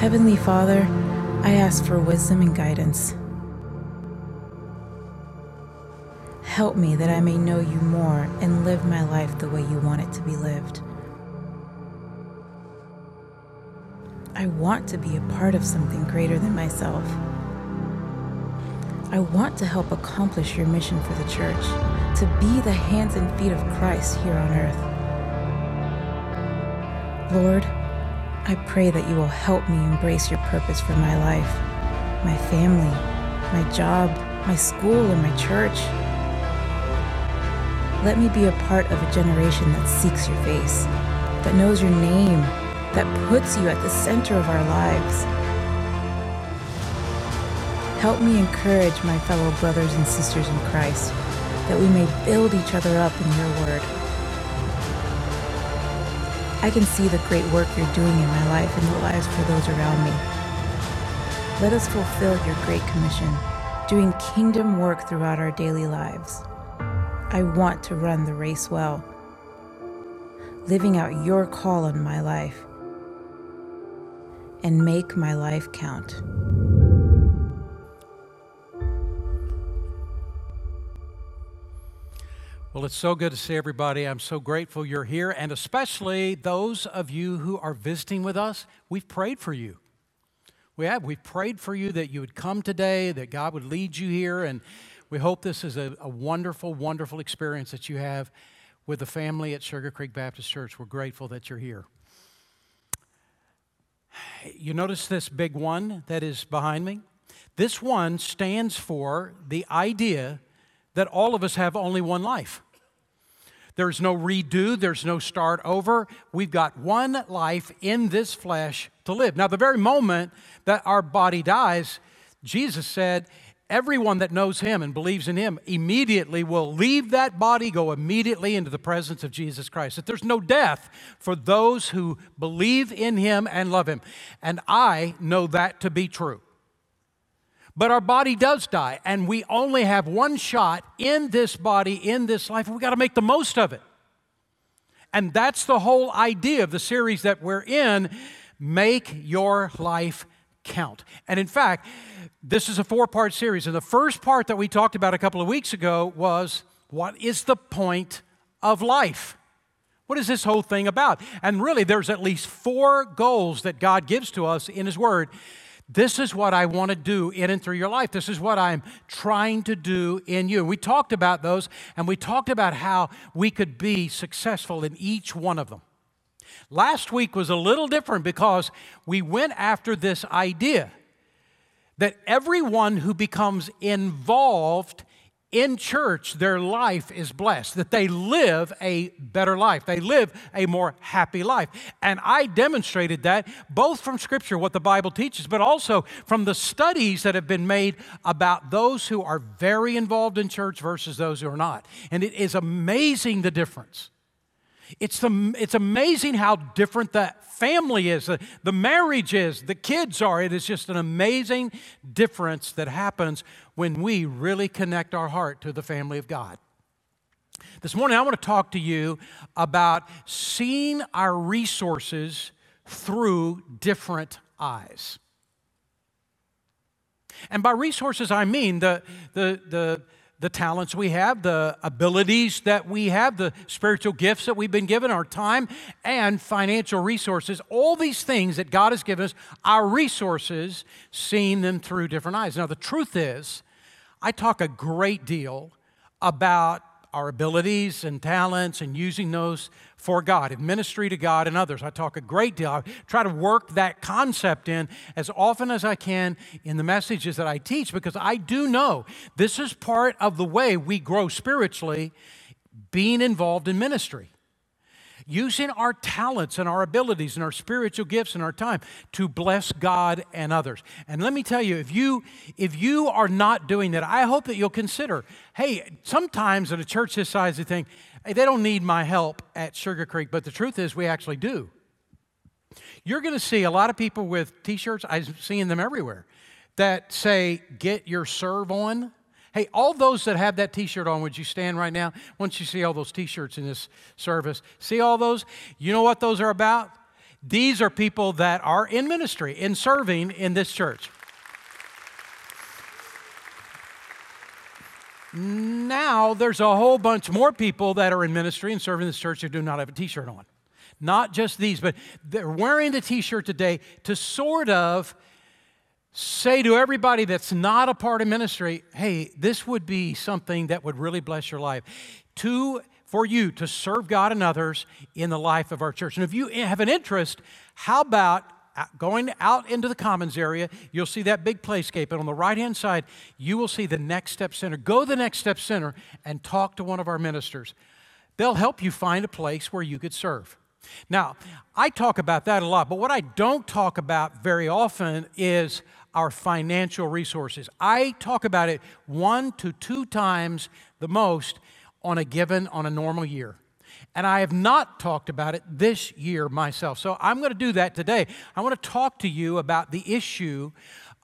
Heavenly Father, I ask for wisdom and guidance. Help me that I may know you more and live my life the way you want it to be lived. I want to be a part of something greater than myself. I want to help accomplish your mission for the church, to be the hands and feet of Christ here on earth. Lord, I pray that you will help me embrace your purpose for my life, my family, my job, my school, and my church. Let me be a part of a generation that seeks your face, that knows your name, that puts you at the center of our lives. Help me encourage my fellow brothers and sisters in Christ, that we may build each other up in your word. I can see the great work you're doing in my life and the lives for those around me. Let us fulfill your great commission, doing kingdom work throughout our daily lives. I want to run the race well, living out your call on my life, and make my life count. Well, it's so good to see everybody. I'm so grateful you're here, and especially those of you who are visiting with us. We've prayed for you. We have. We've prayed for you that you would come today, that God would lead you here, and we hope this is a, a wonderful, wonderful experience that you have with the family at Sugar Creek Baptist Church. We're grateful that you're here. You notice this big one that is behind me? This one stands for the idea that all of us have only one life. There's no redo, there's no start over. We've got one life in this flesh to live. Now, the very moment that our body dies, Jesus said, Everyone that knows him and believes in him immediately will leave that body, go immediately into the presence of Jesus Christ. That there's no death for those who believe in him and love him. And I know that to be true. But our body does die, and we only have one shot in this body, in this life, and we got to make the most of it. And that's the whole idea of the series that we're in Make Your Life Count. And in fact, this is a four part series. And the first part that we talked about a couple of weeks ago was what is the point of life? What is this whole thing about? And really, there's at least four goals that God gives to us in His Word. This is what I want to do in and through your life. This is what I'm trying to do in you. We talked about those, and we talked about how we could be successful in each one of them. Last week was a little different because we went after this idea that everyone who becomes involved in church, their life is blessed, that they live a better life. They live a more happy life. And I demonstrated that both from Scripture, what the Bible teaches, but also from the studies that have been made about those who are very involved in church versus those who are not. And it is amazing the difference. It's, the, it's amazing how different the family is, the, the marriage is, the kids are. It is just an amazing difference that happens when we really connect our heart to the family of God. This morning, I want to talk to you about seeing our resources through different eyes. And by resources, I mean the, the, the, the talents we have, the abilities that we have, the spiritual gifts that we've been given, our time, and financial resources. All these things that God has given us, our resources, seeing them through different eyes. Now, the truth is, I talk a great deal about our abilities and talents and using those for God, in ministry to God and others. I talk a great deal. I try to work that concept in as often as I can in the messages that I teach because I do know this is part of the way we grow spiritually, being involved in ministry using our talents and our abilities and our spiritual gifts and our time to bless God and others. And let me tell you, if you if you are not doing that, I hope that you'll consider, hey, sometimes in a church this size they think, hey, they don't need my help at Sugar Creek, but the truth is we actually do. You're going to see a lot of people with t-shirts, I'm seeing them everywhere, that say, get your serve on. Hey, all those that have that t shirt on, would you stand right now? Once you see all those t shirts in this service, see all those? You know what those are about? These are people that are in ministry, in serving in this church. Now, there's a whole bunch more people that are in ministry and serving this church who do not have a t shirt on. Not just these, but they're wearing the t shirt today to sort of say to everybody that's not a part of ministry hey, this would be something that would really bless your life. To for you to serve God and others in the life of our church. And if you have an interest, how about going out into the commons area, you'll see that big playscape. And on the right hand side, you will see the Next Step Center. Go to the Next Step Center and talk to one of our ministers. They'll help you find a place where you could serve. Now, I talk about that a lot, but what I don't talk about very often is our financial resources. I talk about it one to two times the most on a given, on a normal year. And I have not talked about it this year myself. So I'm going to do that today. I want to talk to you about the issue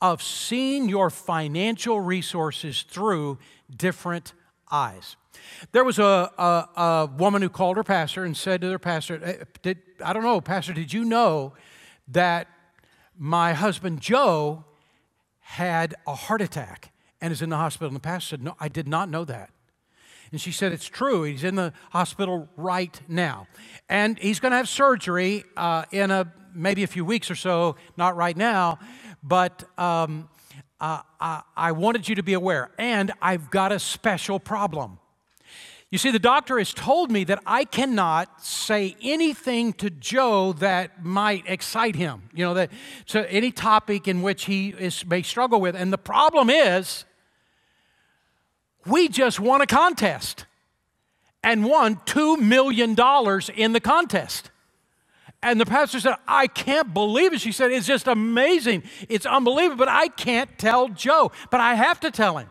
of seeing your financial resources through different eyes. There was a, a, a, woman who called her pastor and said to their pastor, eh, did, I don't know, Pastor, did you know that my husband Joe had a heart attack and is in the hospital? And the pastor said, No, I did not know that. And she said, It's true. He's in the hospital right now. And he's going to have surgery uh, in a, maybe a few weeks or so, not right now. But um, uh, I, I wanted you to be aware. And I've got a special problem. You see, the doctor has told me that I cannot say anything to Joe that might excite him. You know, that so any topic in which he is, may struggle with. And the problem is, we just won a contest and won $2 million in the contest. And the pastor said, I can't believe it. She said, It's just amazing. It's unbelievable, but I can't tell Joe, but I have to tell him.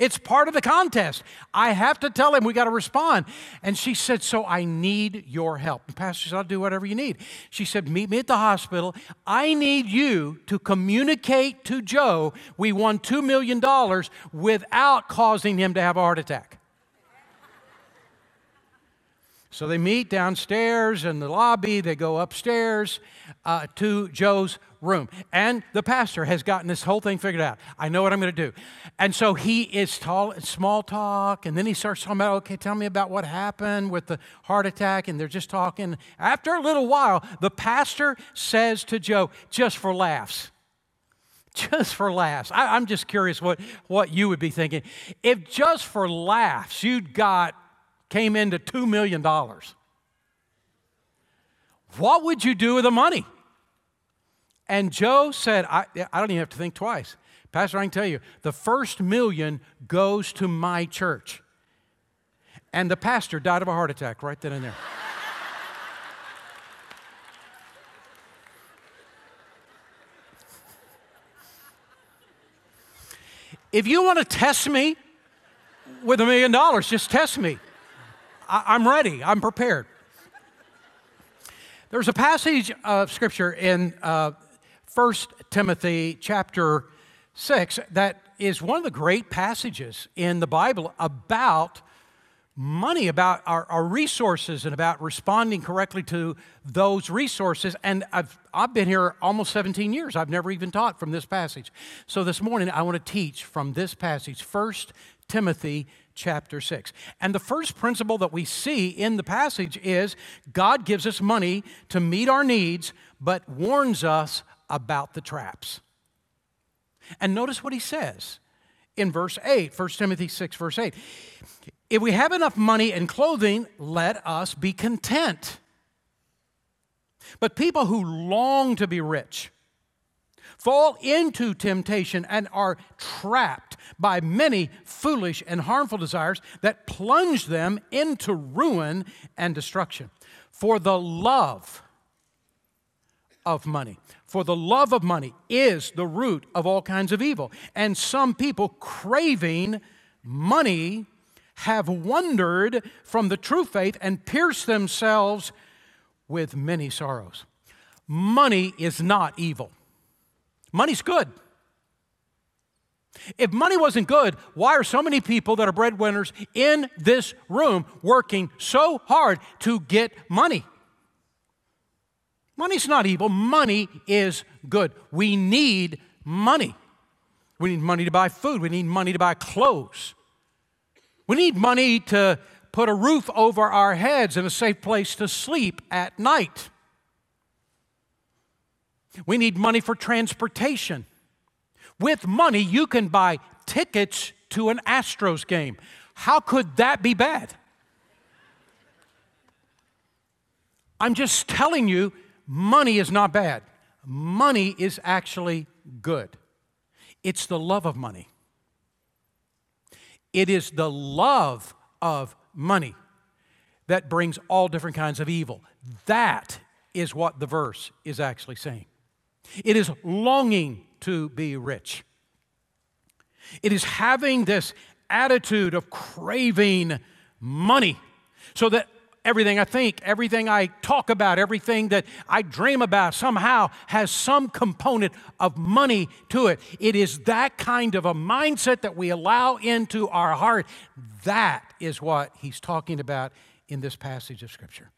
It's part of the contest. I have to tell him we got to respond. And she said, So I need your help. And Pastor said, I'll do whatever you need. She said, Meet me at the hospital. I need you to communicate to Joe we won $2 million without causing him to have a heart attack. So they meet downstairs in the lobby. They go upstairs uh, to Joe's room. And the pastor has gotten this whole thing figured out. I know what I'm going to do. And so he is tall, small talk, and then he starts talking about, okay, tell me about what happened with the heart attack. And they're just talking. After a little while, the pastor says to Joe, just for laughs, just for laughs. I, am just curious what, what you would be thinking. If just for laughs you'd got, came into $2 million, what would you do with the money? And Joe said, I, I don't even have to think twice. Pastor, I can tell you, the first million goes to my church. And the pastor died of a heart attack right then and there. if you want to test me with a million dollars, just test me. I, am ready, I'm prepared. There's a passage of scripture in uh, 1 Timothy chapter 6 that is one of the great passages in the Bible about money, about our, our, resources, and about responding correctly to those resources. And I've, I've been here almost 17 years. I've never even taught from this passage. So this morning, I want to teach from this passage, 1 Timothy chapter 6. And the first principle that we see in the passage is God gives us money to meet our needs, but warns us about the traps. And notice what he says in verse 8, 1 Timothy 6, verse 8. If we have enough money and clothing, let us be content. But people who long to be rich fall into temptation and are trapped by many foolish and harmful desires that plunge them into ruin and destruction. For the love of money. For the love of money is the root of all kinds of evil. And some people craving money have wandered from the true faith and pierced themselves with many sorrows. Money is not evil, money's good. If money wasn't good, why are so many people that are breadwinners in this room working so hard to get money? Money's not evil, money is good. We need money. We need money to buy food, we need money to buy clothes. We need money to put a roof over our heads and a safe place to sleep at night. We need money for transportation. With money, you can buy tickets to an Astros game. How could that be bad? I'm just telling you, money is not bad. Money is actually good. It's the love of money. It is the love of money that brings all different kinds of evil. That is what the verse is actually saying. It is longing to be rich. It is having this attitude of craving money so that everything I think, everything I talk about, everything that I dream about somehow has some component of money to it. It is that kind of a mindset that we allow into our heart. That is what he's talking about in this passage of Scripture.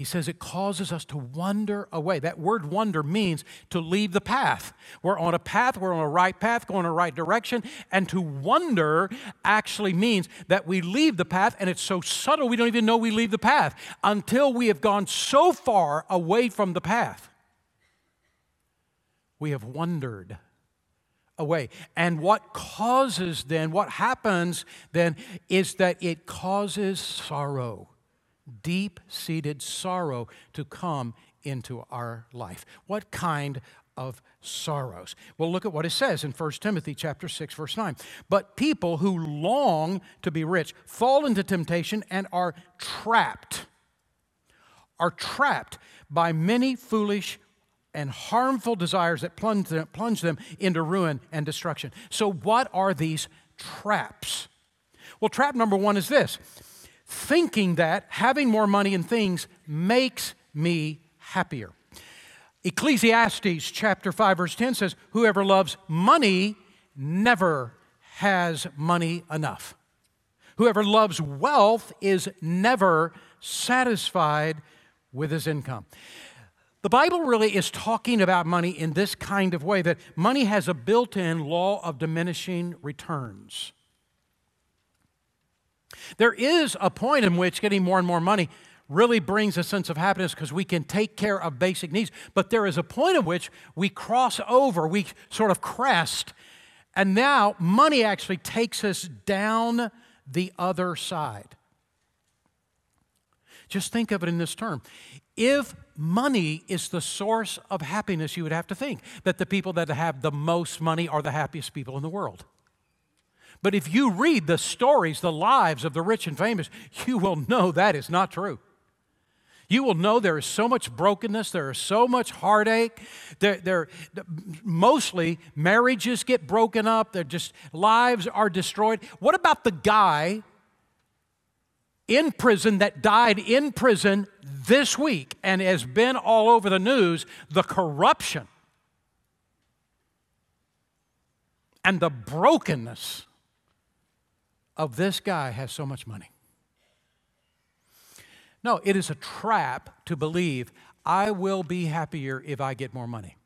He says it causes us to wander away. That word wander means to leave the path. We're on a path, we're on a right path, going a right direction. And to wander actually means that we leave the path, and it's so subtle we don't even know we leave the path until we have gone so far away from the path. We have wandered away. And what causes then, what happens then, is that it causes sorrow deep seated sorrow to come into our life. What kind of sorrows? Well, look at what it says in 1 Timothy chapter 6 verse 9. But people who long to be rich fall into temptation and are trapped. Are trapped by many foolish and harmful desires that plunge them, plunge them into ruin and destruction. So, what are these traps? Well, trap number one is this thinking that having more money and things makes me happier. Ecclesiastes chapter 5 verse 10 says whoever loves money never has money enough. Whoever loves wealth is never satisfied with his income. The Bible really is talking about money in this kind of way that money has a built in law of diminishing returns. There is a point in which getting more and more money really brings a sense of happiness because we can take care of basic needs. But there is a point at which we cross over, we sort of crest, and now money actually takes us down the other side. Just think of it in this term. If money is the source of happiness, you would have to think that the people that have the most money are the happiest people in the world. But if you read the stories, the lives of the rich and famous, you will know that is not true. You will know there is so much brokenness, there is so much heartache. There, there, mostly marriages get broken up, they're just lives are destroyed. What about the guy in prison that died in prison this week and has been all over the news? The corruption and the brokenness of this guy has so much money. No, it is a trap to believe I will be happier if I get more money.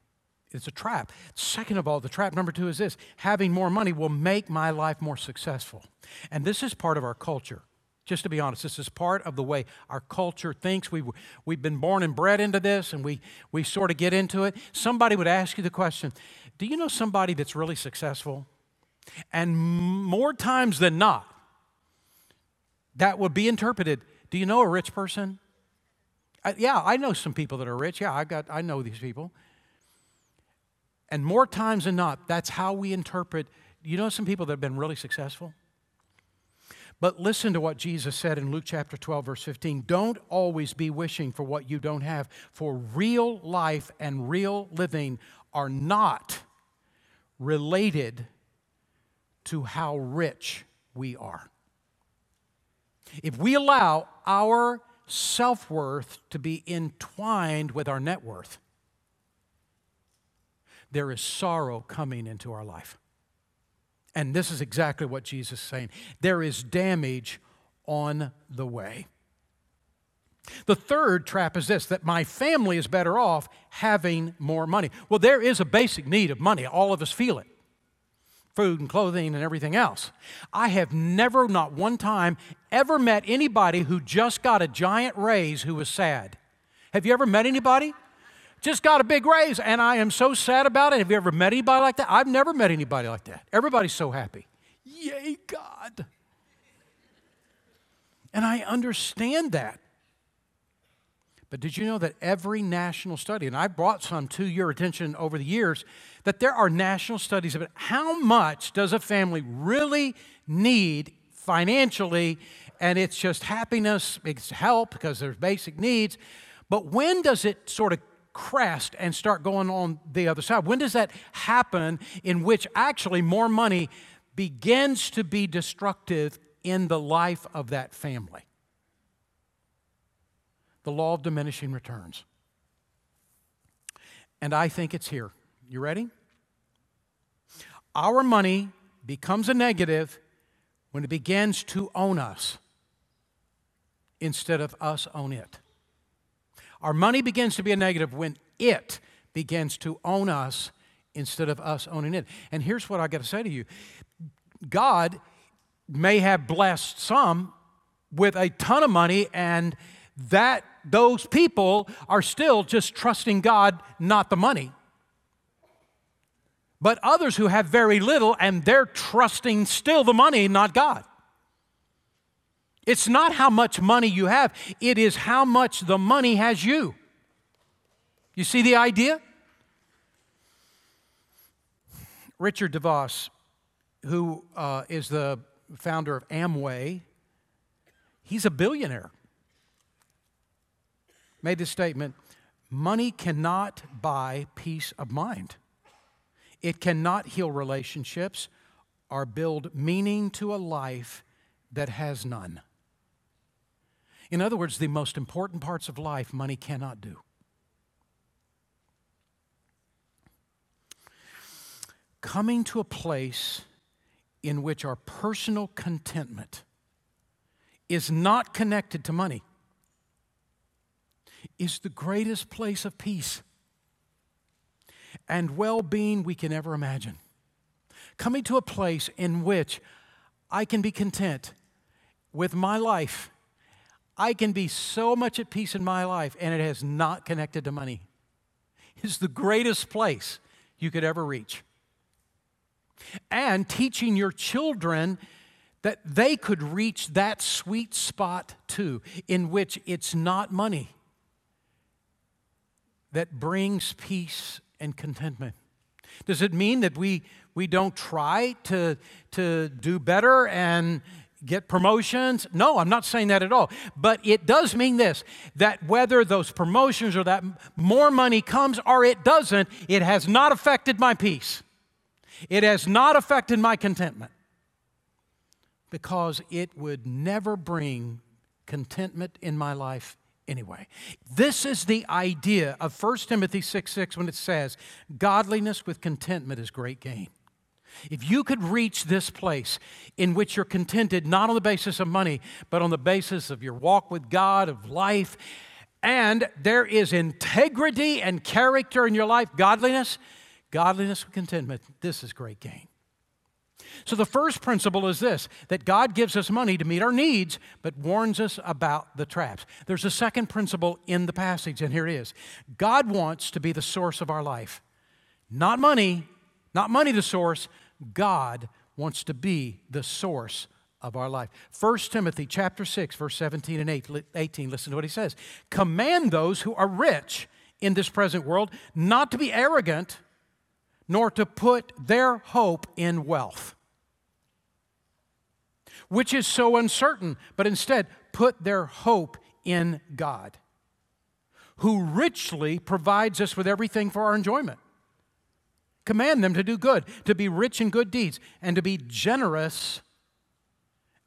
It's a trap. Second of all, the trap number two is this having more money will make my life more successful. And this is part of our culture. Just to be honest, this is part of the way our culture thinks. We, we've been born and bred into this, and we, we sort of get into it. Somebody would ask you the question Do you know somebody that's really successful? And more times than not, that would be interpreted Do you know a rich person? I, yeah, I know some people that are rich. Yeah, I, got, I know these people. And more times than not, that's how we interpret. You know some people that have been really successful? But listen to what Jesus said in Luke chapter 12, verse 15. Don't always be wishing for what you don't have, for real life and real living are not related to how rich we are. If we allow our self worth to be entwined with our net worth, there is sorrow coming into our life. And this is exactly what Jesus is saying. There is damage on the way. The third trap is this that my family is better off having more money. Well, there is a basic need of money. All of us feel it food and clothing and everything else. I have never, not one time, ever met anybody who just got a giant raise who was sad. Have you ever met anybody? Just got a big raise and I am so sad about it. Have you ever met anybody like that? I've never met anybody like that. Everybody's so happy. Yay, God. And I understand that. But did you know that every national study, and I brought some to your attention over the years, that there are national studies about how much does a family really need financially, and it's just happiness, it's help because there's basic needs. But when does it sort of crest and start going on the other side? When does that happen in which actually more money begins to be destructive in the life of that family? The law of diminishing returns. And I think it's here. You ready? Our money becomes a negative when it begins to own us instead of us own it. Our money begins to be a negative when it begins to own us instead of us owning it. And here's what I got to say to you God may have blessed some with a ton of money, and that those people are still just trusting God, not the money. But others who have very little and they're trusting still the money, not God. It's not how much money you have, it is how much the money has you. You see the idea? Richard DeVos, who uh, is the founder of Amway, he's a billionaire made this statement money cannot buy peace of mind, it cannot heal relationships or build meaning to a life that has none. In other words, the most important parts of life money cannot do. Coming to a place in which our personal contentment is not connected to money is the greatest place of peace and well being we can ever imagine. Coming to a place in which I can be content with my life. I can be so much at peace in my life, and it has not connected to money. Is the greatest place you could ever reach. And teaching your children that they could reach that sweet spot too, in which it's not money that brings peace and contentment. Does it mean that we, we don't try to, to do better and get promotions? No, I'm not saying that at all. But it does mean this that whether those promotions or that more money comes or it doesn't, it has not affected my peace. It has not affected my contentment because it would never bring contentment in my life anyway. This is the idea of 1 Timothy 6 6 when it says, Godliness with contentment is great gain. If you could reach this place in which you're contented not on the basis of money, but on the basis of your walk with God, of life, and there is integrity and character in your life, godliness, godliness with contentment, this is great gain. So, the first principle is this that God gives us money to meet our needs, but warns us about the traps. There's a second principle in the passage, and here it is God wants to be the source of our life. Not money, not money the source, God wants to be the source of our life. 1 Timothy chapter 6 verse 17 and 18 listen to what he says. Command those who are rich in this present world not to be arrogant nor to put their hope in wealth which is so uncertain, but instead put their hope in God, who richly provides us with everything for our enjoyment. Command them to do good, to be rich in good deeds, and to be generous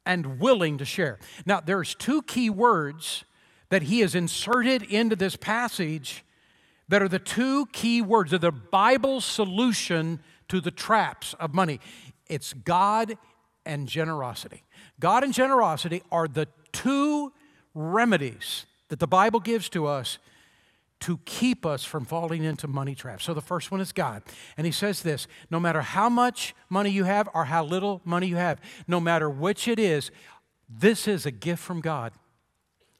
and willing to share. Now, there's two key words that he has inserted into this passage that are the two key words of the Bible solution to the traps of money. It's God and generosity. God and generosity are the two remedies that the Bible gives to us to keep us from falling into money traps. So the first one is God. And he says this no matter how much money you have or how little money you have, no matter which it is, this is a gift from God.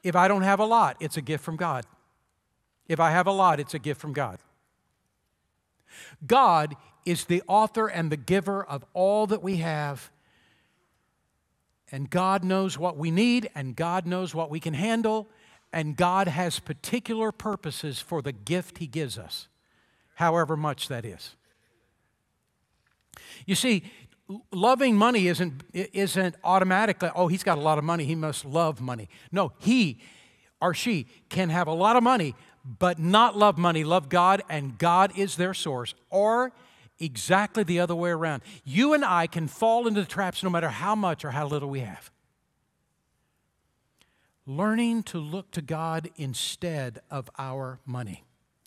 If I don't have a lot, it's a gift from God. If I have a lot, it's a gift from God. God is the author and the giver of all that we have. And God knows what we need, and God knows what we can handle, and God has particular purposes for the gift He gives us, however much that is. You see, loving money isn't, isn't automatically, oh, he's got a lot of money, he must love money. No, he or she can have a lot of money, but not love money, love God, and God is their source. Or exactly the other way around. You and I can fall into the traps no matter how much or how little we have learning to look to God instead of our money.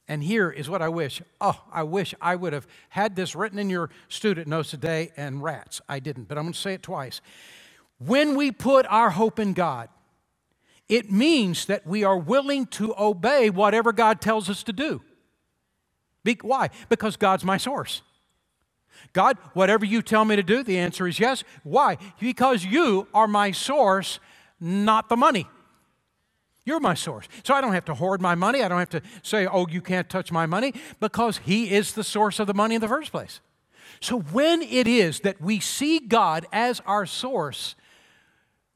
And here is what I wish. Oh, I wish I would have had this written in your student notes today and rats. I didn't, but I'm going to say it twice. When we put our hope in God, it means that we are willing to obey whatever God tells us to do. Be- why? Because God's my source. God, whatever you tell me to do, the answer is yes. Why? Because you are my source, not the money. You're my source. So I don't have to hoard my money. I don't have to say, oh, you can't touch my money, because He is the source of the money in the first place. So when it is that we see God as our source,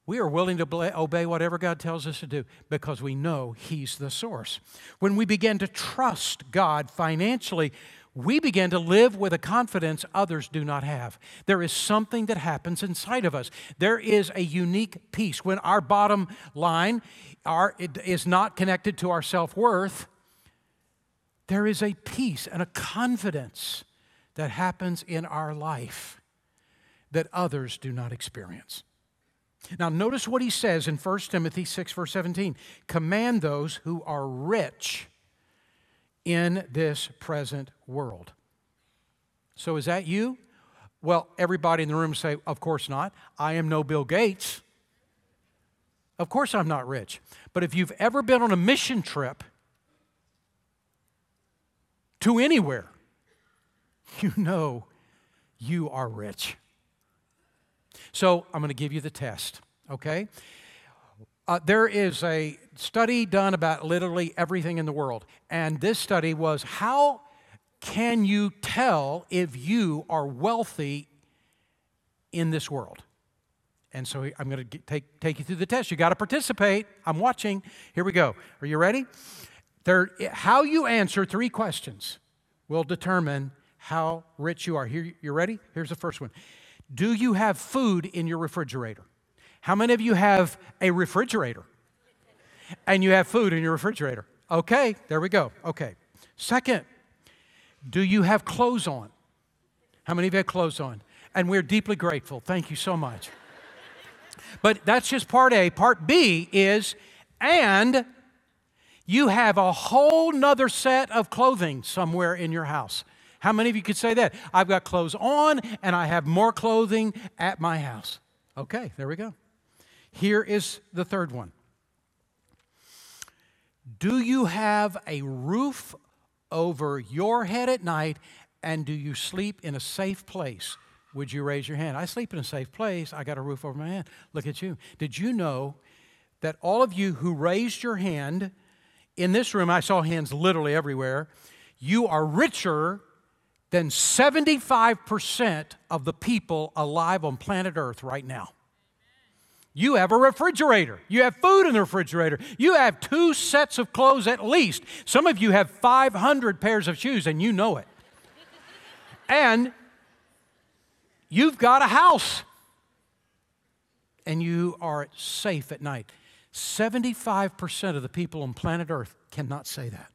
we are willing to obey whatever God tells us to do because we know He's the source. When we begin to trust God financially, we begin to live with a confidence others do not have. There is something that happens inside of us. There is a unique peace. When our bottom line are, is not connected to our self worth, there is a peace and a confidence that happens in our life that others do not experience. Now, notice what he says in 1 Timothy 6, verse 17 command those who are rich in this present world. So, is that you? Well, everybody in the room say, Of course not. I am no Bill Gates. Of course, I'm not rich. But if you've ever been on a mission trip to anywhere, you know you are rich. So I'm going to give you the test, okay? Uh, there is a study done about literally everything in the world. And this study was how can you tell if you are wealthy in this world? And so I'm going to take, take you through the test. You got to participate. I'm watching. Here we go. Are you ready? There, how you answer three questions will determine how rich you are. Here, you ready? Here's the first one Do you have food in your refrigerator? How many of you have a refrigerator? And you have food in your refrigerator? Okay, there we go. Okay. Second, do you have clothes on? How many of you have clothes on? And we're deeply grateful. Thank you so much. But that's just part A. Part B is, and you have a whole nother set of clothing somewhere in your house. How many of you could say that? I've got clothes on and I have more clothing at my house. Okay, there we go. Here is the third one. Do you have a roof over your head at night and do you sleep in a safe place? Would you raise your hand? I sleep in a safe place. I got a roof over my head. Look at you. Did you know that all of you who raised your hand in this room, I saw hands literally everywhere, you are richer than 75% of the people alive on planet Earth right now. You have a refrigerator. You have food in the refrigerator. You have two sets of clothes at least. Some of you have 500 pairs of shoes and you know it. And You've got a house and you are safe at night. 75% of the people on planet Earth cannot say that.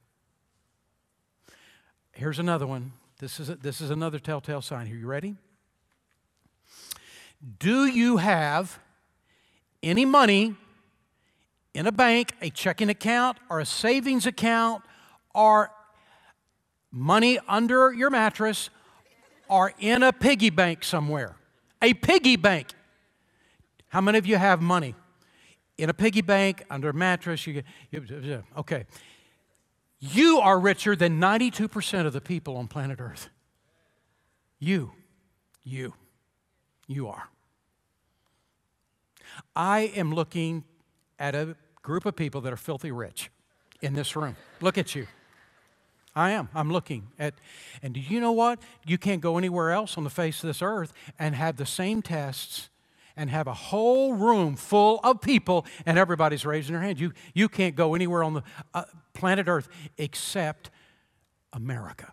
Here's another one. This is, a, this is another telltale sign here. You ready? Do you have any money in a bank, a checking account, or a savings account, or money under your mattress, or in a piggy bank somewhere. A piggy bank. How many of you have money? in a piggy bank, under a mattress. You, you, okay. You are richer than 92% of the people on planet Earth. You, you, you are. I am looking at a group of people that are filthy rich in this room. Look at you. I am. I'm looking at, and do you know what? You can't go anywhere else on the face of this earth and have the same tests and have a whole room full of people and everybody's raising their hand. You, you can't go anywhere on the uh, planet earth except America.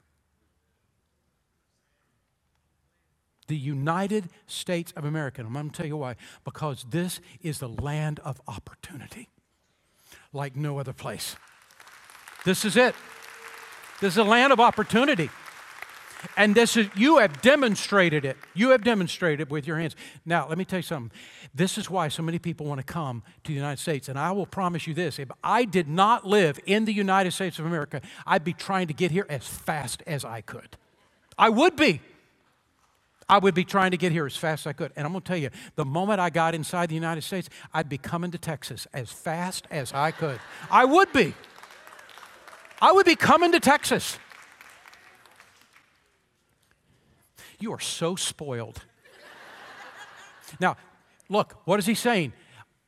The United States of America. And I'm going to tell you why. Because this is the land of opportunity like no other place. This is it. This is a land of opportunity. And this is you have demonstrated it. You have demonstrated it with your hands. Now, let me tell you something. This is why so many people want to come to the United States. And I will promise you this if I did not live in the United States of America, I'd be trying to get here as fast as I could. I would be. I would be trying to get here as fast as I could. And I'm going to tell you, the moment I got inside the United States, I'd be coming to Texas as fast as I could. I would be. I would be coming to Texas. You are so spoiled. now, look, what is he saying?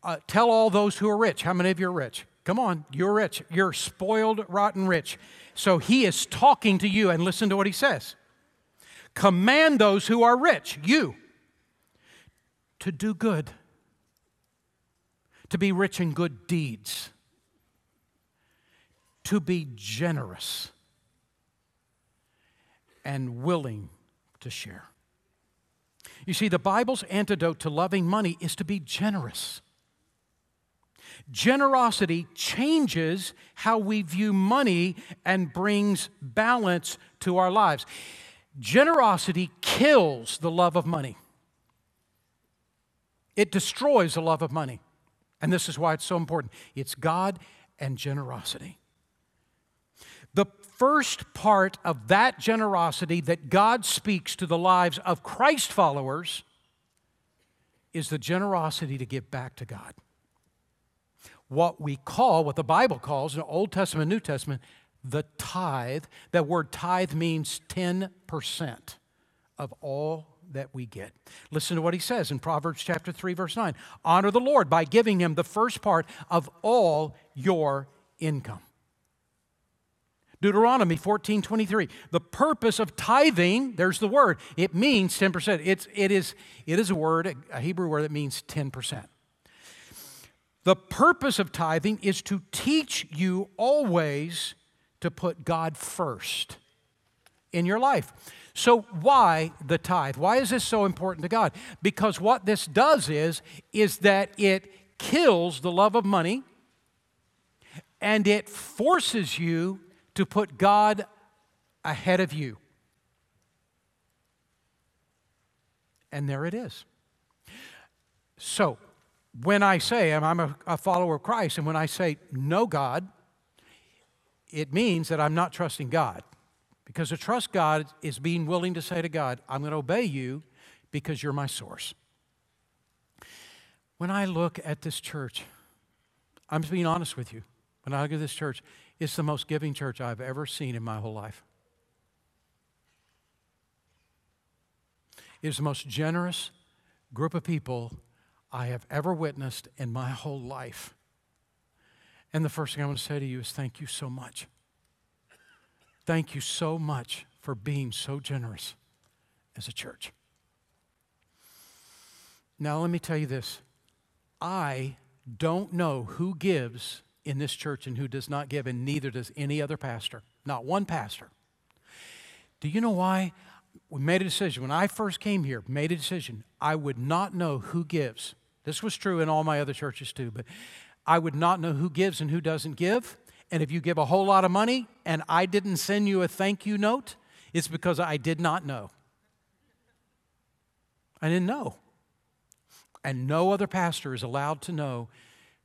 Uh, tell all those who are rich. How many of you are rich? Come on, you're rich. You're spoiled, rotten rich. So he is talking to you, and listen to what he says. Command those who are rich, you, to do good, to be rich in good deeds, to be generous and willing to share. You see, the Bible's antidote to loving money is to be generous. Generosity changes how we view money and brings balance to our lives. Generosity kills the love of money, it destroys the love of money. And this is why it's so important it's God and generosity. The first part of that generosity that God speaks to the lives of Christ followers is the generosity to give back to God. What we call, what the Bible calls in Old Testament, New Testament, the tithe. That word tithe means 10% of all that we get. Listen to what he says in Proverbs chapter 3 verse 9. Honor the Lord by giving him the first part of all your income. Deuteronomy 14 23. The purpose of tithing, there's the word, it means 10%. It's, it, is, it is a word, a Hebrew word that means 10%. The purpose of tithing is to teach you always to put God first in your life. So why the tithe? Why is this so important to God? Because what this does is is that it kills the love of money and it forces you to put God ahead of you. And there it is. So, when I say I'm a, a follower of Christ, and when I say no God, it means that I'm not trusting God. Because to trust God is being willing to say to God, I'm going to obey you because you're my source. When I look at this church, I'm just being honest with you. When I look at this church, it's the most giving church I've ever seen in my whole life. It is the most generous group of people I have ever witnessed in my whole life. And the first thing I want to say to you is thank you so much. Thank you so much for being so generous as a church. Now, let me tell you this I don't know who gives in this church and who does not give, and neither does any other pastor. Not one pastor. Do you know why? We made a decision. When I first came here, made a decision. I would not know who gives. This was true in all my other churches too, but I would not know who gives and who doesn't give. And if you give a whole lot of money and I didn't send you a thank you note, it's because I did not know. I didn't know. And no other pastor is allowed to know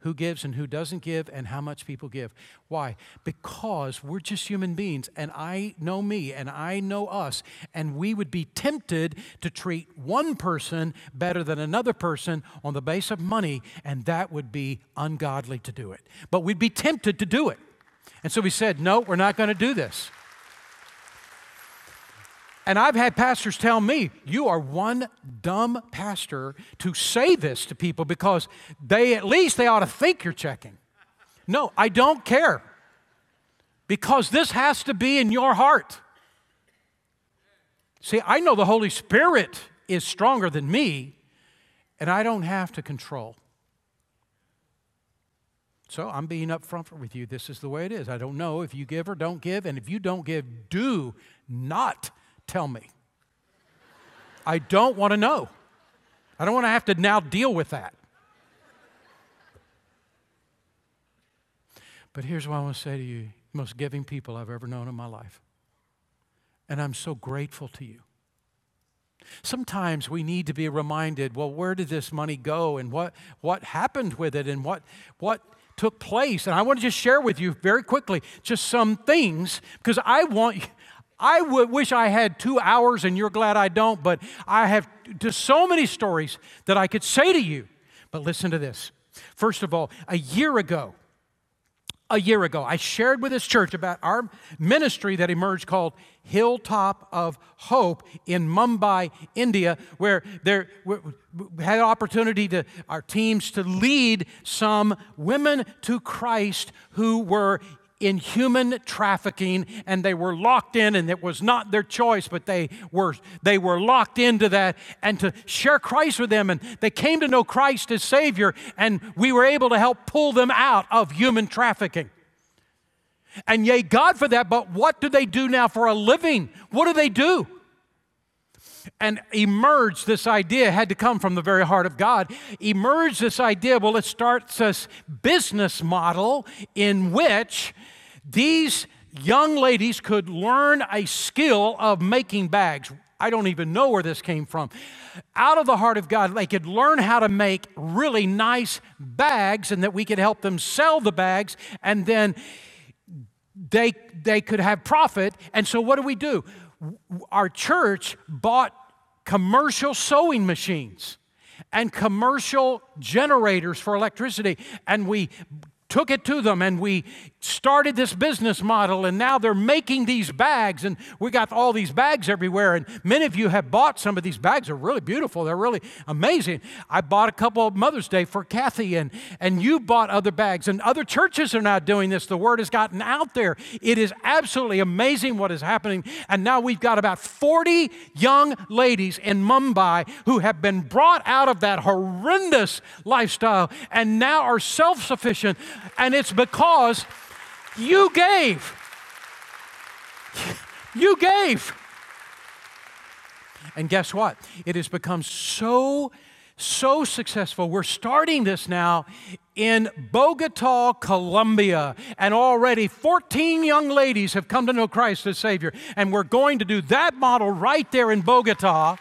who gives and who doesn't give and how much people give. Why? Because we're just human beings, and I know me and I know us, and we would be tempted to treat one person better than another person on the base of money, and that would be ungodly to do it. But we'd be tempted to do it. And so we said, no, we're not going to do this. And I've had pastors tell me, you are one dumb pastor to say this to people because they at least they ought to think you're checking. No, I don't care. Because this has to be in your heart. See, I know the Holy Spirit is stronger than me, and I don't have to control. So I'm being upfront with you. This is the way it is. I don't know if you give or don't give, and if you don't give, do not Tell me. I don't want to know. I don't want to have to now deal with that. But here's what I want to say to you most giving people I've ever known in my life. And I'm so grateful to you. Sometimes we need to be reminded well, where did this money go and what, what happened with it and what, what took place? And I want to just share with you very quickly just some things because I want, I would wish I had two hours, and you're glad I don't, but I have just so many stories that I could say to you. But listen to this. First of all, a year ago, a year ago, I shared with this church about our ministry that emerged called Hilltop of Hope in Mumbai, India, where there we had opportunity to our teams to lead some women to Christ who were in human trafficking and they were locked in and it was not their choice but they were they were locked into that and to share Christ with them and they came to know Christ as savior and we were able to help pull them out of human trafficking. And yay God for that but what do they do now for a living? What do they do? And emerged this idea had to come from the very heart of God. Emerged this idea, well, it starts this business model in which these young ladies could learn a skill of making bags. I don't even know where this came from. Out of the heart of God, they could learn how to make really nice bags and that we could help them sell the bags and then they, they could have profit. And so, what do we do? Our church bought commercial sewing machines and commercial generators for electricity, and we took it to them and we started this business model and now they're making these bags and we got all these bags everywhere and many of you have bought some of these bags. They're really beautiful. They're really amazing. I bought a couple of mother's day for kathy and and you bought other bags and other churches are now doing this. The word has gotten out there. It is absolutely amazing what is happening. And now we've got about 40 young ladies in mumbai who have been brought out of that horrendous lifestyle and now are self-sufficient. And it's because you gave. You gave. And guess what? It has become so, so successful. We're starting this now in Bogota, Colombia, and already 14 young ladies have come to know Christ as Savior. And we're going to do that model right there in Bogota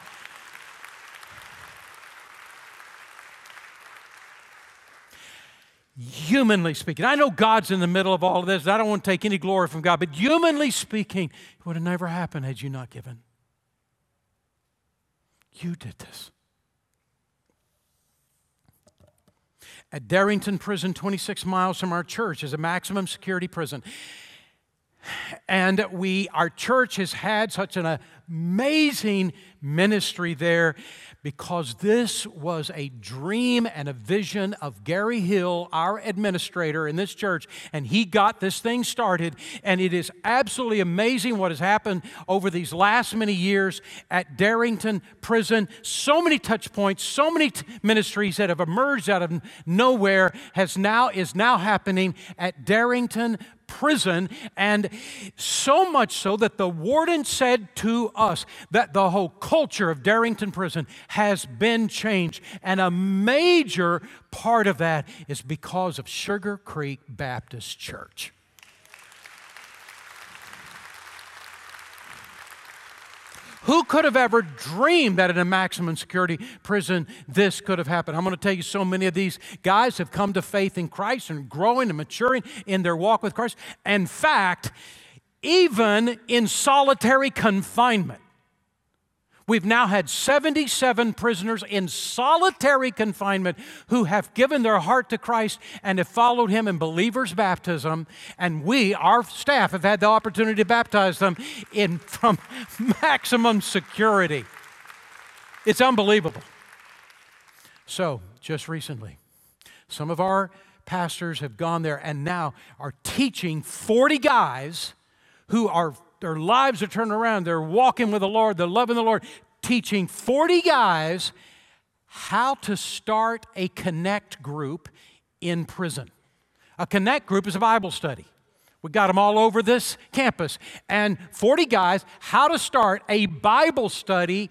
humanly speaking, I know God's in the middle of all of this. I don't want to take any glory from God, but humanly speaking, it would have never happened had you not given. You did this. At Darrington Prison, 26 miles from our church, is a maximum security prison. And we, our church has had such an amazing ministry there because this was a dream and a vision of Gary Hill, our administrator in this church, and he got this thing started. And it is absolutely amazing what has happened over these last many years at Darrington Prison. So many touch points, so many t- ministries that have emerged out of nowhere has now is now happening at Darrington prison, and so much so that the warden said to us that the whole culture of Darrington Prison has been changed. And a major part of that is because of Sugar Creek Baptist Church. Who could have ever dreamed that in a maximum security prison this could have happened? I'm going to tell you, so many of these guys have come to faith in Christ and growing and maturing in their walk with Christ. In fact, even in solitary confinement, We've now had 77 prisoners in solitary confinement who have given their heart to Christ and have followed Him in believer's baptism. And we, our staff, have had the opportunity to baptize them in, from maximum security. It's unbelievable. So, just recently, some of our pastors have gone there and now are teaching 40 guys who are their lives are turned around. They're walking with the Lord. They're loving the Lord. Teaching 40 guys how to start a connect group in prison. A connect group is a Bible study. We got them all over this campus. And 40 guys, how to start a Bible study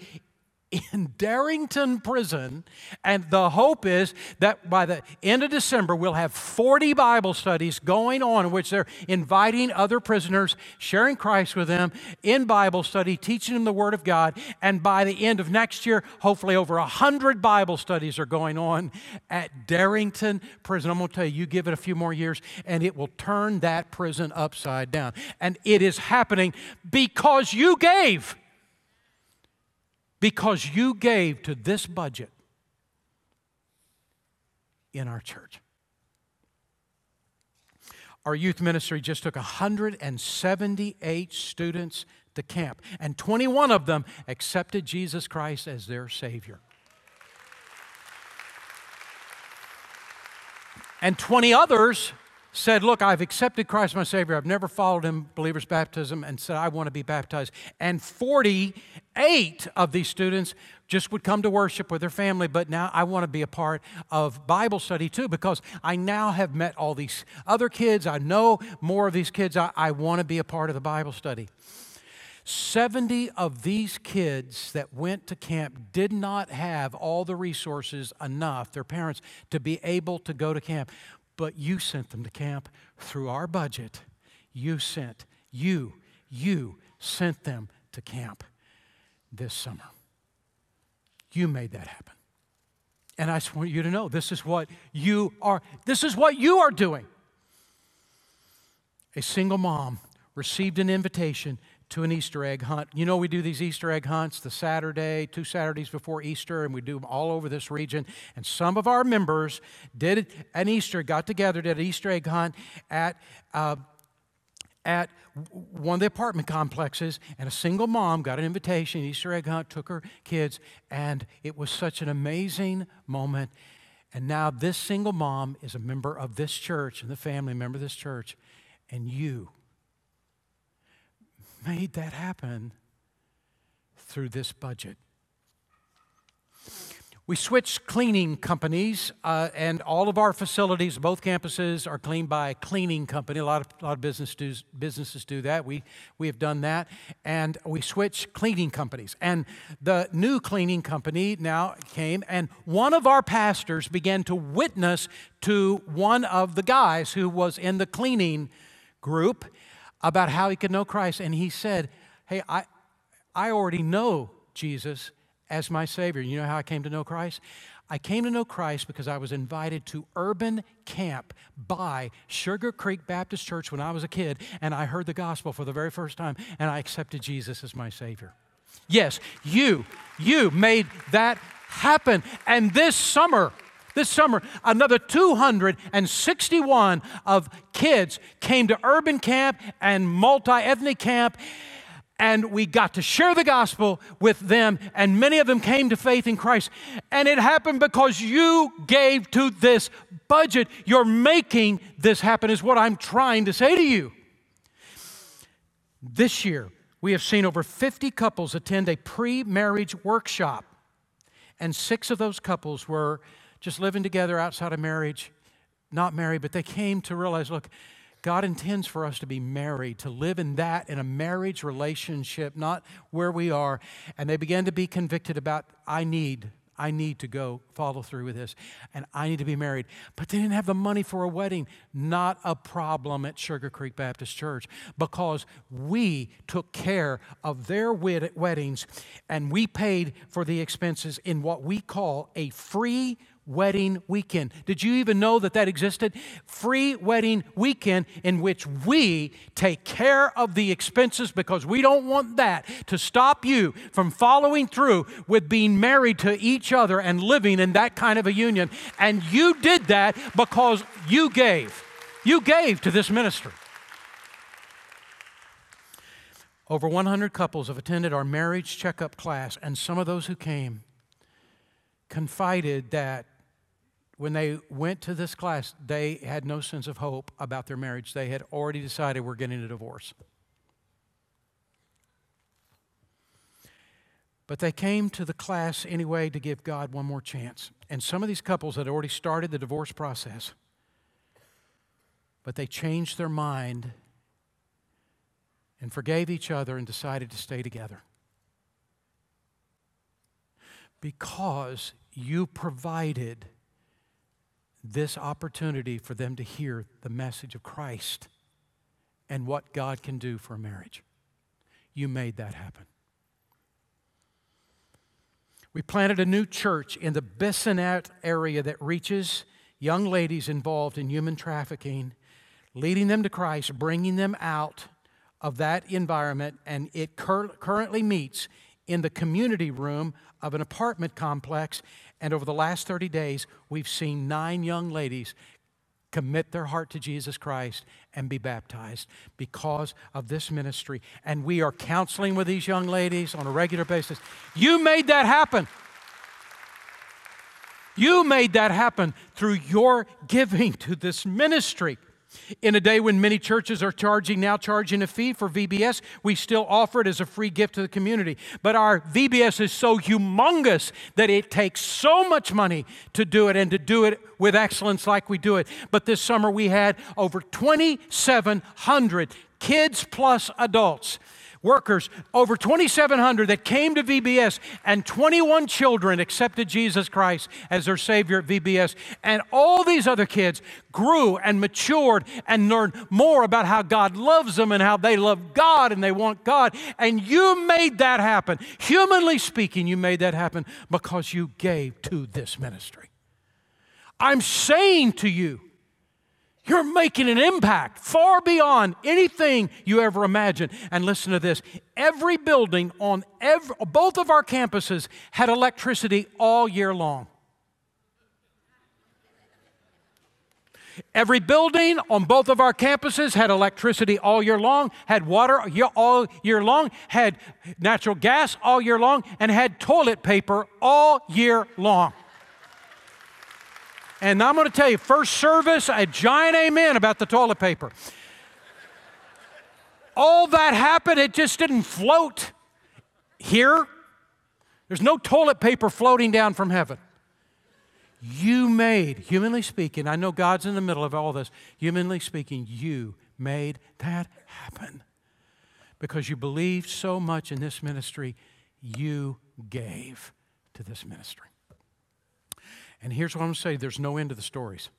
in Darrington Prison. And the hope is that by the end of December, we'll have 40 Bible studies going on in which they're inviting other prisoners, sharing Christ with them in Bible study, teaching them the Word of God. And by the end of next year, hopefully over 100 Bible studies are going on at Darrington Prison. I'm going to tell you, you give it a few more years, and it will turn that prison upside down. And it is happening because you gave because you gave to this budget in our church. Our youth ministry just took 178 students to camp, and 21 of them accepted Jesus Christ as their Savior. And 20 others said, Look, I've accepted Christ as my Savior. I've never followed him, believer's baptism, and said, I want to be baptized. And 48 of these students just would come to worship with their family, but now I want to be a part of Bible study too because I now have met all these other kids. I know more of these kids. I, I want to be a part of the Bible study. 70 of these kids that went to camp did not have all the resources enough, their parents, to be able to go to camp but you sent them to camp through our budget. You sent, you, you sent them to camp this summer. You made that happen. And I just want you to know this is what you are, this is what you are doing. A single mom received an invitation to an Easter egg hunt. You know, we do these Easter egg hunts the Saturday, two Saturdays before Easter, and we do them all over this region. And some of our members did an Easter, got together, did an Easter egg hunt at. Uh, at one of the apartment complexes, and a single mom got an invitation, Easter egg hunt, took her kids, and it was such an amazing moment. And now this single mom is a member of this church and the family member of this church, and you made that happen through this budget. We switched cleaning companies, uh, and all of our facilities, both campuses, are cleaned by a cleaning company. A lot of, a lot of business do, businesses do that. We, we have done that. And we switched cleaning companies. And the new cleaning company now came, and one of our pastors began to witness to one of the guys who was in the cleaning group about how he could know Christ. And he said, Hey, I, I already know Jesus as my Savior. You know how I came to know Christ? I came to know Christ because I was invited to urban camp by Sugar Creek Baptist Church when I was a kid, and I heard the gospel for the very first time, and I accepted Jesus as my Savior. Yes, you, you made that happen. And this summer, this summer, another 261 of kids came to urban camp and multi ethnic camp, and we got to share the gospel with them, and many of them came to faith in Christ. And it happened because you gave to this budget. You're making this happen, is what I'm trying to say to you. This year, we have seen over 50 couples attend a pre marriage workshop, and six of those couples were just living together outside of marriage, not married, but they came to realize look, God intends for us to be married, to live in that, in a marriage relationship, not where we are. And they began to be convicted about, I need, I need to go follow through with this, and I need to be married. But they didn't have the money for a wedding. Not a problem at Sugar Creek Baptist Church because we took care of their wed- weddings and we paid for the expenses in what we call a free wedding weekend. Did you even know that that existed? Free wedding weekend in which we take care of the expenses because we don't want that to stop you from following through with being married to each other and living in that kind of a union. And you did that because you gave. You gave to this ministry. Over 100 couples have attended our marriage checkup class, and some of those who came confided that when they went to this class, they had no sense of hope about their marriage. They had already decided we're getting a divorce. But they came to the class anyway to give God one more chance. And some of these couples had already started the divorce process, but they changed their mind and forgave each other and decided to stay together. Because you provided this opportunity for them to hear the message of Christ and what God can do for a marriage. You made that happen. We planted a new church in the Bissonnet area that reaches young ladies involved in human trafficking, leading them to Christ, bringing them out of that environment, and it cur- currently meets in the community room of an apartment complex and over the last 30 days, we've seen nine young ladies commit their heart to Jesus Christ and be baptized because of this ministry. And we are counseling with these young ladies on a regular basis. You made that happen. You made that happen through your giving to this ministry. In a day when many churches are charging now charging a fee for VBS, we still offer it as a free gift to the community. But our VBS is so humongous that it takes so much money to do it and to do it with excellence like we do it. But this summer we had over 2,700 kids plus adults workers, over 2,700 that came to VBS, and 21 children accepted Jesus Christ as their Savior at VBS. And all these other kids grew and matured and learned more about how God loves them and how they love God and they want God. And you made that happen. Humanly speaking, you made that happen because you gave to this ministry. I'm saying to you, you're making an impact far beyond anything you ever imagined. And listen to this every building on every, both of our campuses had electricity all year long. Every building on both of our campuses had electricity all year long, had water all year long, had natural gas all year long, and had toilet paper all year long. And I'm going to tell you, first service, a giant amen about the toilet paper. All that happened, it just didn't float here. There's no toilet paper floating down from heaven. You made, humanly speaking, I know God's in the middle of all this, humanly speaking, you made that happen. Because you believed so much in this ministry, you gave to this ministry. And here's what I'm going to say there's no end to the stories.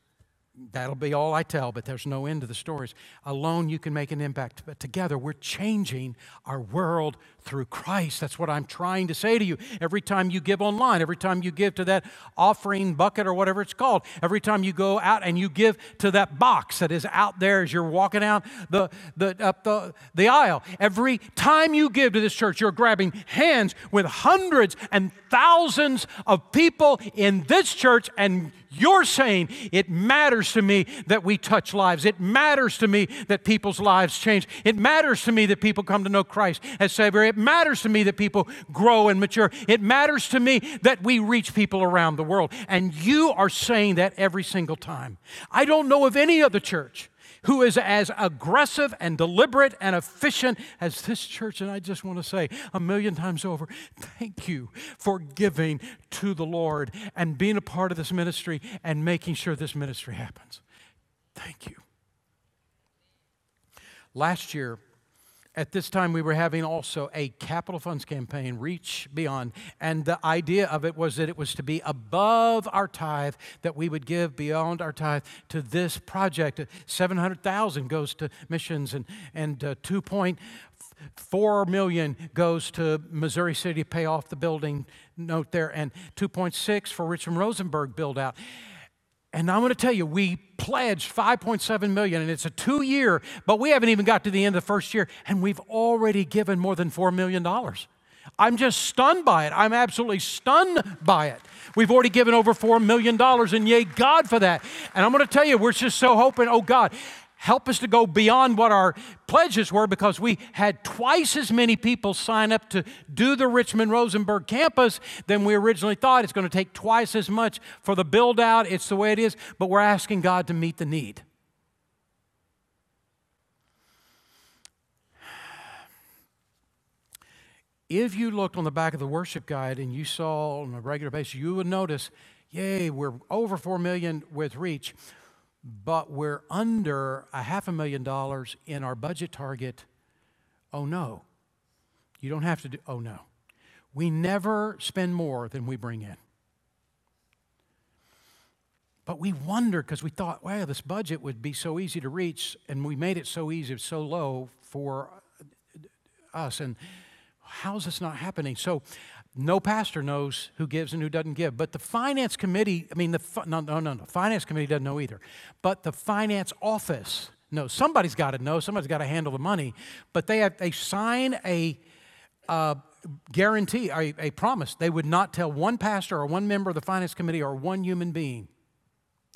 That'll be all I tell, but there's no end to the stories. Alone, you can make an impact, but together, we're changing our world through Christ. That's what I'm trying to say to you. Every time you give online, every time you give to that offering bucket or whatever it's called, every time you go out and you give to that box that is out there as you're walking down the, the, up the, the aisle, every time you give to this church, you're grabbing hands with hundreds and thousands of people in this church and you're saying it matters to me that we touch lives. It matters to me that people's lives change. It matters to me that people come to know Christ as Savior. It matters to me that people grow and mature. It matters to me that we reach people around the world. And you are saying that every single time. I don't know of any other church who is as aggressive and deliberate and efficient as this church. And I just want to say a million times over thank you for giving to the Lord and being a part of this ministry and making sure this ministry happens. Thank you. Last year, At this time, we were having also a capital funds campaign, Reach Beyond. And the idea of it was that it was to be above our tithe, that we would give beyond our tithe to this project. 700,000 goes to missions, and, and uh, 2.4 million goes to Missouri City to pay off the building note there, and 2.6 for Richmond Rosenberg build out. And I'm going to tell you, we pledged 5.7 million, and it's a two-year, but we haven't even got to the end of the first year, and we've already given more than four million dollars. I'm just stunned by it. I'm absolutely stunned by it. We've already given over $4 million, and yay, God, for that. And I'm going to tell you, we're just so hoping, oh God, help us to go beyond what our pledges were because we had twice as many people sign up to do the Richmond Rosenberg campus than we originally thought. It's going to take twice as much for the build out. It's the way it is, but we're asking God to meet the need. If you looked on the back of the worship guide and you saw on a regular basis, you would notice, yay, we're over 4 million with reach but we're under a half a million dollars in our budget target. Oh no. You don't have to do, oh no. We never spend more than we bring in. But we wondered because we thought, wow, this budget would be so easy to reach, and we made it so easy, so low for us. And how's this not happening? So no pastor knows who gives and who doesn't give. But the finance committee, I mean, the no, no, no, no. Finance committee doesn't know either. But the finance office knows. Somebody's got to know. Somebody's got to handle the money. But they have, they sign a uh, guarantee, a, a promise. They would not tell one pastor or one member of the finance committee or one human being.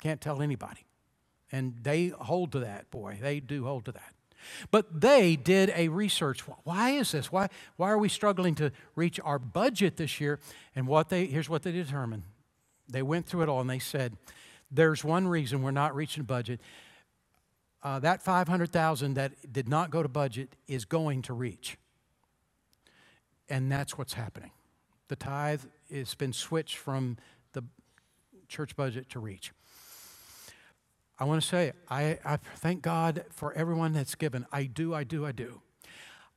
Can't tell anybody. And they hold to that, boy. They do hold to that. But they did a research. Why is this? Why, why are we struggling to reach our budget this year? And what they, here's what they determined. They went through it all and they said, there's one reason we're not reaching budget. Uh, that 500,000 that did not go to budget is going to reach. And that's what's happening. The tithe has been switched from the church budget to reach. I want to say, I, I thank God for everyone that's given. I do, I do, I do.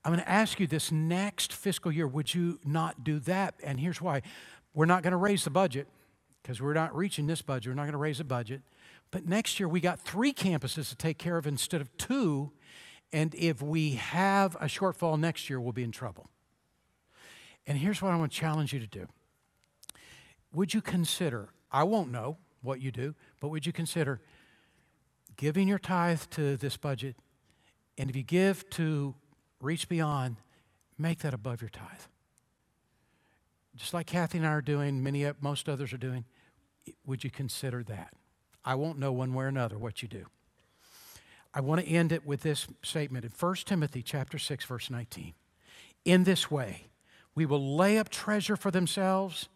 I'm going to ask you this next fiscal year, would you not do that? And here's why. We're not going to raise the budget because we're not reaching this budget. We're not going to raise the budget. But next year, we got three campuses to take care of instead of two. And if we have a shortfall next year, we'll be in trouble. And here's what I want to challenge you to do. Would you consider, I won't know what you do, but would you consider giving your tithe to this budget, and if you give to Reach Beyond, make that above your tithe. Just like Kathy and I are doing, many most others are doing, would you consider that? I won't know one way or another what you do. I want to end it with this statement in 1 Timothy chapter 6 verse 19. In this way, we will lay up treasure for themselves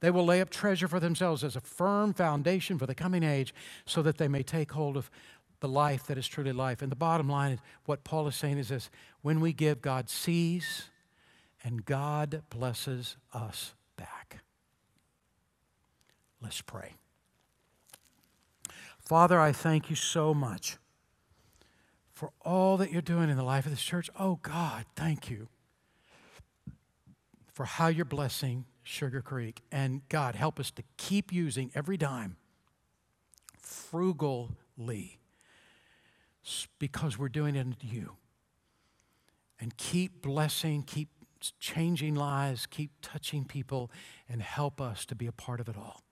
they will lay up treasure for themselves as a firm foundation for the coming age so that they may take hold of the life that is truly life. And the bottom line is what Paul is saying is this when we give, God sees and God blesses us back. Let's pray. Father, I thank you so much for all that you're doing in the life of this church. Oh, God, thank you for how you're blessing Sugar Creek. And God, help us to keep using every dime frugally because we're doing it into you. And keep blessing, keep changing lives, keep touching people, and help us to be a part of it all.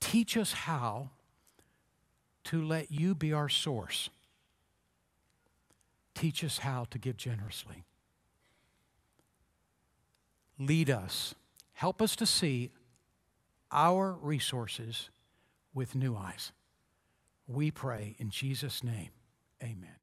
Teach us how to let you be our source. Teach us how to give generously lead us, help us to see our resources with new eyes. We pray in Jesus' name, amen.